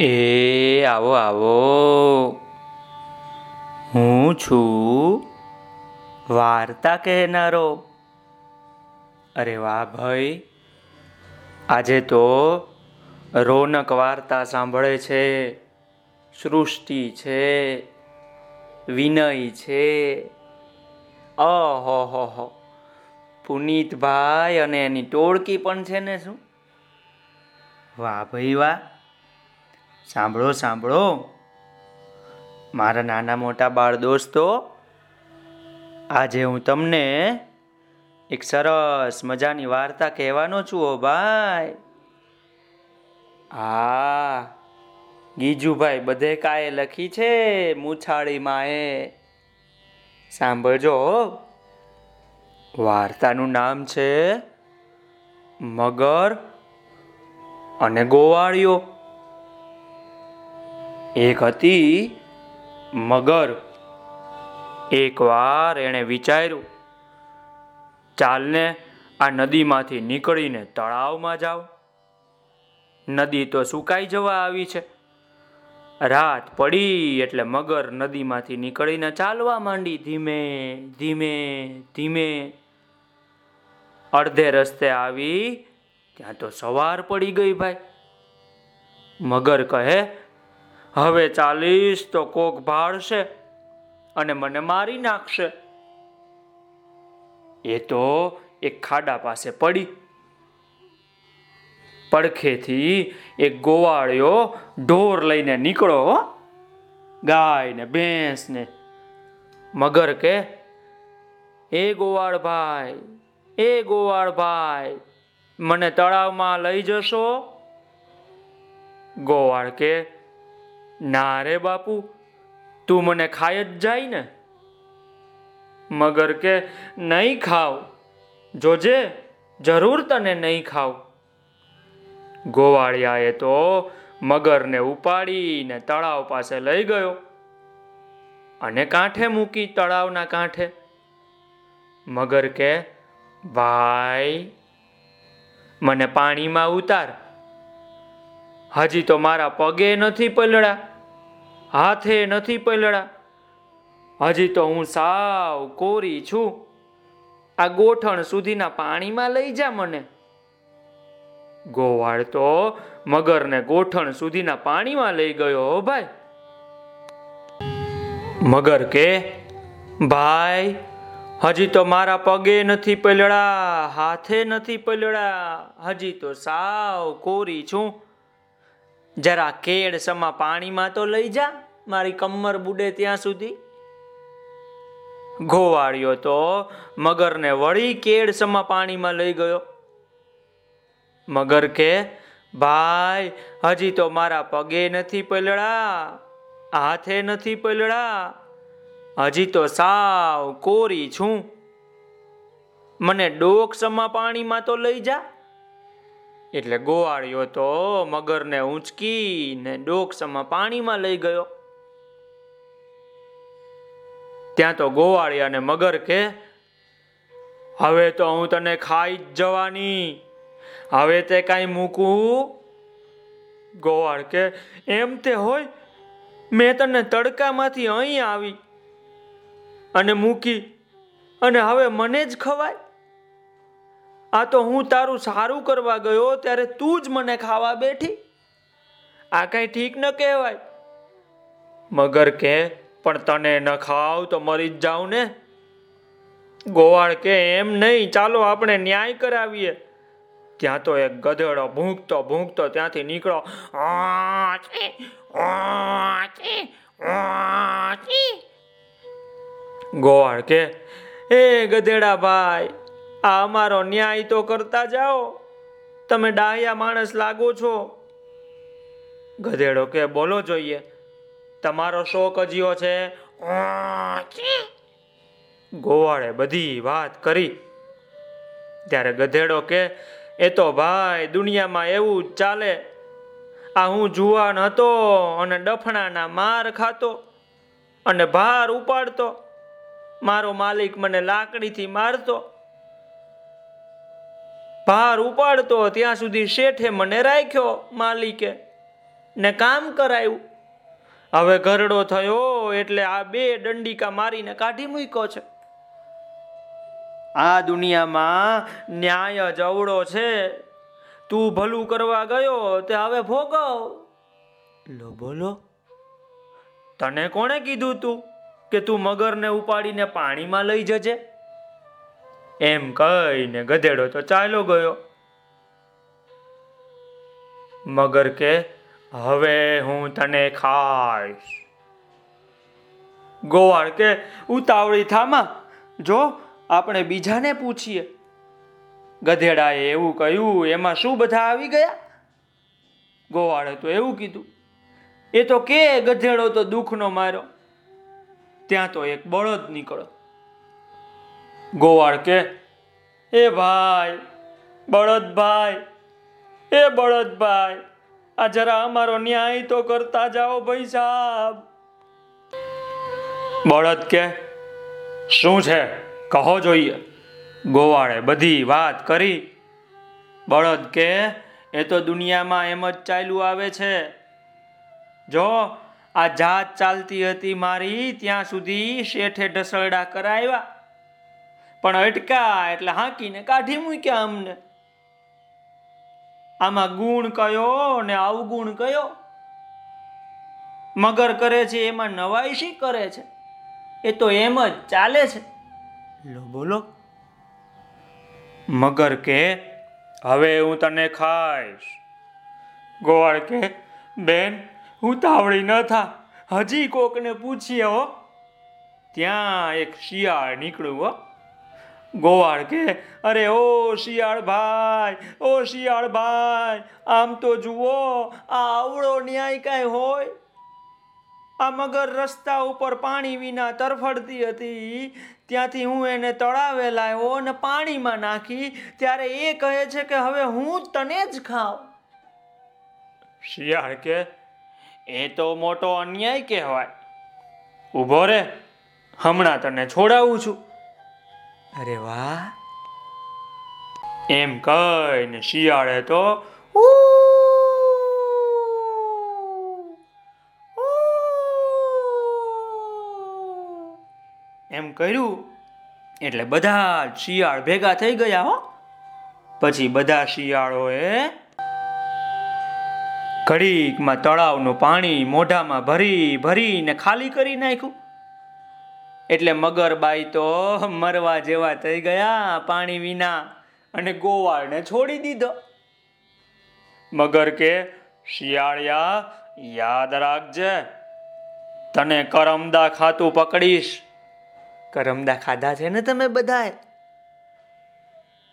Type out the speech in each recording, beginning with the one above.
એ આવો આવો. હું છું વાર્તા કહેનારો. અરે વાહ ભાઈ. આજે તો રોનક વાર્તા સાંભળે છે, સૃષ્ટિ છે, વિનય છે. અહો, હો હો. પુનીતભાઈ અને એની ટોળકી પણ છે ને શું? વાહ ભાઈ, વાહ. સાંભળો સાંભળો. મારા નાના મોટા બાળ દોસ્તો, આજે હું તમને એક સરસ મજાની વાર્તા કહેવાનો છું, ઓ ભાઈ. હા ગીજુભાઈ બધે કાએ લખી છે મૂછાળીમાં એ. સાંભળજો વાર્તાનું નામ છે મગર અને ગોવાળિયો. એક હતી મગર. એકવાર એણે વિચાર્યું, ચાલને આ નદીમાંથી નીકળીને તળાવમાં જાઓ નદી તો સુકાઈ જવા આવી છે. રાત પડી એટલે મગર નદીમાંથી નીકળીને ચાલવા માંડી ધીમે ધીમે ધીમે. અડધે રસ્તે આવી, ત્યાં તો સવાર પડી ગઈ ભાઈ. મગર કહે હવે ચાલીશ તો કોક ભાળશે અને મને મારી નાખશે. એ તો એક ખાડા પાસે પડી. પડખેથી એક ગોવાળિયો ઢોર લઈને નીકળો. ગાય ને ભેંસ ને મગર કે, એ ગોવાળ ભાઈ, એ ગોવાળ ભાઈ, મને તળાવમાં લઈ જશો? ગોવાળ કે ના રે બાપુ, તું મને ખાય જ જાય ને. મગર કે નહીં ખાવ. જોજે, જરૂર તને નહીં ખાવ. ગોવાળિયાએ તો મગરને ઉપાડીને તળાવ પાસે લઈ ગયો અને કાંઠે મૂકી તળાવના કાંઠે. મગર કે, ભાઈ, મને પાણીમાં ઉતાર. હજી તો મારા પગે નથી પલળા હાથે નથી પલળા હજી તો હું સાવ કોરી છું. આ ગોઠણ સુધીના પાણીમાં લઈ જા મને. ગોવાળ તો મગરને ગોઠણ સુધીના પાણીમાં લઈ ગયો હો ભાઈ. મગર કે, ભાઈ, હજી તો મારા પગે નથી પલળા હાથે નથી પલળા હજી તો સાવ કોરી છું. જરા કેડ સમા પાણીમાં તો લઈ જા, મારી કમર બુડે ત્યાં સુધી. ગોવાળિયો તો મગરને વળી કેડ સમા પાણીમાં લઈ ગયો. મગર કે, ભાઈ, હજી તો મારા પગે નથી પલળા, હાથે નથી પલળા, હજી તો સાવ કોરી છું. મને ડોક સમા પાણીમાં તો લઈ જા. એટલે ગોવાળિયો તો મગરને ઊંચકીને ડોકસમાં પાણીમાં લઈ ગયો. ત્યાં તો ગોવાળી અને મગર કે, હવે તો હું તને ખાઈ જ જવાની. હવે તે કાંઈ મૂકું. ગોવાળ કે, એમ તે હોય? મેં તને તડકામાંથી અહીં આવી અને મૂકી અને હવે મને જ ખવાય? આ તો હું તારું સારું કરવા ગયો ત્યારે તું જ મને ખાવા બેઠી. આ કઈ ઠીક ન કહેવાય. મગર કે, પણ તને ન ખાવ તો મરી જ જાઉં ને. ગોવાળ કે, એમ નહીં, ચાલો આપણે ન્યાય કરાવીએ. ત્યાં તો એક ગધેડો ભૂંકતો ભૂંકતો ત્યાંથી નીકળો. ગોવાળ કે, એ ગધેડા ભાઈ આ અમારો ન્યાય તો કરતા જાઓ. તમે ડાહ્યા માણસ લાગો છો. ગધેડો કે, બોલો જોઈએ. તમારો શો અજીઓ છે. ગોવાળે બધી વાત કરી. ત્યારે ગધેડો કે, એ તો ભાઈ, દુનિયામાં એવું જ ચાલે. આ હું જુવાન હતો અને ડફણાના માર ખાતો અને ભાર ઉપાડતો. મારો માલિક મને લાકડીથી મારતો. ભાર ઉપાડતો ત્યાં સુધી શેઠે મને રાખ્યો માલિકે ને કામ કરાયું. હવે ઘરડો થયો એટલે આ બે દંડિકા મારીને કાઢી મૂક્યો છે. આ દુનિયામાં ન્યાય જ અવળો છે. તું ભલું કરવા ગયો તે હવે ભોગવ. લો બોલો. તને કોણે કીધું તું કે તું મગરને ઉપાડીને પાણીમાં લઈ જજે? એમ કહીને ગધેડો તો ચાલ્યો ગયો. મગર કે, હવે હું તને ખાઈશ. ગોવાળ કે, ઉતાવળી થામા, જો આપણે બીજાને પૂછીએ. ગધેડાએ એવું કહ્યું, એમાં શું બધા આવી ગયા? ગોવાળે તો એવું કીધું, એ તો કે ગધેડો તો દુઃખનો માર્યો. ત્યાં તો એક બળદ નીકળો ગોવાળ કે એ ભાઈ, બળદભાઈ, એ બળદભાઈ, આ જરા અમારો ન્યાય તો કરતા જાઓ ભાઈ સાહેબ. બળદ કે, શું છે? કહો જોઈએ. ગોવાળે બધી વાત કરી. બળદ કે, એ તો દુનિયામાં એમ જ ચાલ્યું આવે છે. જો, આ જાત ચાલતી હતી મારી, ત્યાં સુધી શેઠે ઢસરડા કરાવ્યા. પણ અટકા એટલે હાંકીને કાઢી મૂક્યા અમને. આમાં ગુણ કયો ને અવગુણ કયો? મગર કરે છે એમાં નવાઈ શી કરે છે. એ તો એમ જ ચાલે છે. લો બોલો. મગર કે હવે હું તને ખાઈશ. ગોવાળ કે બેન હું તાવડી ન થા. હજી કોકને પૂછીએ હો. ત્યાં એક શિયાળ નીકળ્યું હો. ગોવાળ કે અરે ઓ શિયાળ ભાઈ ઓ શિયાળ ભાઈ આમ તો જુઓ આ આવડો ન્યાય કાંઈ હોય? આ મગર રસ્તા ઉપર પાણી વિના તરફડતી હતી. ત્યાંથી હું એને તળાવે લાવ્યો અને પાણીમાં નાખી. ત્યારે એ કહે છે કે હવે હું તને જ ખાવ. શિયાળ કે એ તો મોટો અન્યાય કહેવાય. ઊભો રે હમણાં તને છોડાવું છું. અરે વાહ. એમ કહીને શિયાળે તો એમ કર્યું. એટલે બધા શિયાળ ભેગા થઈ ગયા હો. પછી બધા શિયાળોએ ઘડીકમાં તળાવનું પાણી મોઢામાં ભરી ભરીને ખાલી કરી નાખ્યું. એટલે મગરબાઈ તો મરવા જેવા થઈ ગયા, પાણી વિના અને ગોવાળને છોડી દીધો. મગર કે, શિયાળિયા, યાદ રાખજે, તને કરમદા ખાતું પકડીશ. કરમદા ખાધા છે ને તમે બધાએ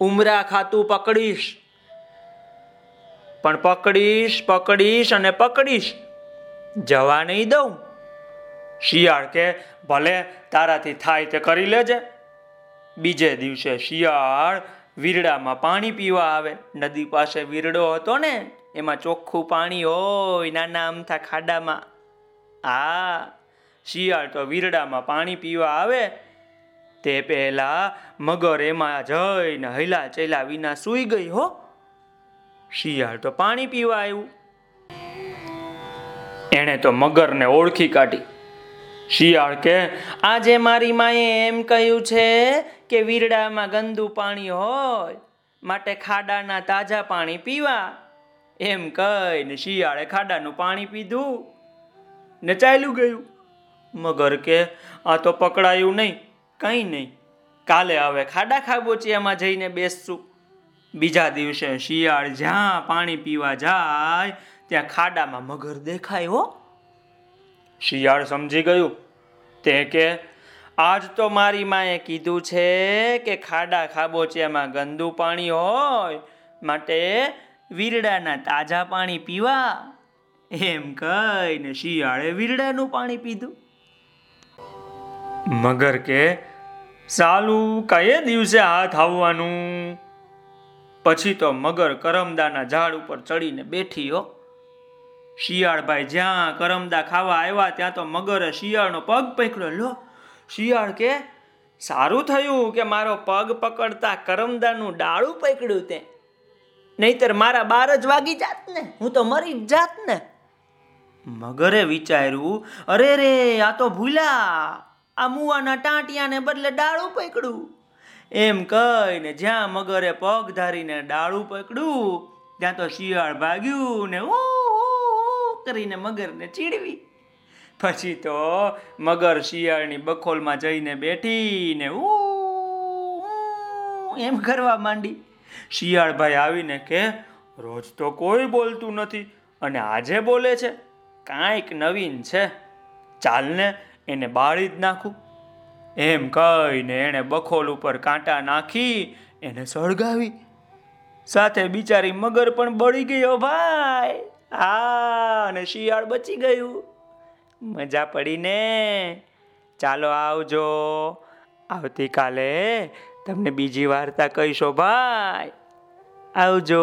ઉમરા ખાતું પકડીશ. પણ પકડીશ પકડીશ અને પકડીશ. જવા નહીં દઉં. શિયાળ કે ભલે તારાથી થાય તે કરી લેજે. બીજે દિવસે શિયાળ વીરડામાં પાણી પીવા આવે. નદી પાસે વીરડો હતો ને, એમાં ચોખ્ખું પાણી હોય, નાના અમથા ખાડામાં. આ શિયાળ તો વીરડામાં પાણી પીવા આવે. તે પહેલા મગર એમાં જઈને હૈલા ચેલા વિના સૂઈ ગઈ હો. શિયાળ તો પાણી પીવા આવ્યું. એણે તો મગરને ઓળખી કાઢી. શિયાળ કે આજે મારી માએ એમ કહ્યું છે કે વીરડામાં ગંદુ પાણી હોય, માટે ખાડાના તાજા પાણી પીવા. એમ કહીને શિયાળે ખાડાનું પાણી પીધું. ને ચાલ્યું ગયું. મગર કે, આ તો પકડાયું નહીં, કંઈ નહીં. કાલે હવે ખાડા ખાબોચિયામાં જઈને બેસશું. બીજા દિવસે શિયાળ જ્યાં પાણી પીવા જાય, ત્યાં ખાડામાં મગર દેખાય હો. શિયાળ સમજી ગયું? તે કે, આજ તો મારી માએ કીધું છે કે ખાડા ખાબોચિયામાં ગંદુ પાણી હોય માટે વીરડાના તાજા પાણી પીવા. એમ કહીને શિયાળે વીરડાનું પાણી પીધું. મગર કે, સાલું, કયે દિવસે હાથ આવવાનું? પછી તો મગર કરમદાના ઝાડ ઉપર ચડીને બેઠી હો. શિયાળભાઈ, જ્યાં કરમદા ખાવા આવ્યા, ત્યાં તો મગરે શિયાળનો પગ પકડ્યો. લો, શિયાળ કે, સારું થયું કે મારો પગ પકડતા કરમદાનું ડાળું પકડ્યું તે. નહીતર મારા બાર જ વાગી જાત ને, હું તો મરી જ જાત ને. મગરે વિચાર્યું, અરે રે, આ તો ભૂલા આ મુવાના ટાંટિયાને બદલે ડાળું પકડ્યું. એમ કહીને જ્યાં મગરે પગ ધારીને ડાળું પકડ્યું, ત્યાં તો શિયાળ ભાગ્યું ને ઊ કરીને મગરને ચીડવી. પછી તો મગર શિયાળની બખોલમાં જઈને બેઠી ને ઊ ઊ એમ કરવા માંડી. શિયાળભાઈ આવીને કે, રોજ તો કોઈ બોલતું નથી. અને આજે બોલે છે, કાંઈક નવીન છે. ચાલને એને બાળી જ નાખું. એમ કહીને એણે બખોલ ઉપર કાંટા નાખી, એને સળગાવી. સાથે બિચારી મગર પણ બળી ગયો, ભાઈ હા, અને શિયાળ બચી ગયું. મજા પડી ને ચાલો આવજો. આવતીકાલે તમને બીજી વાર્તા કહીશો, ભાઈ. આવજો.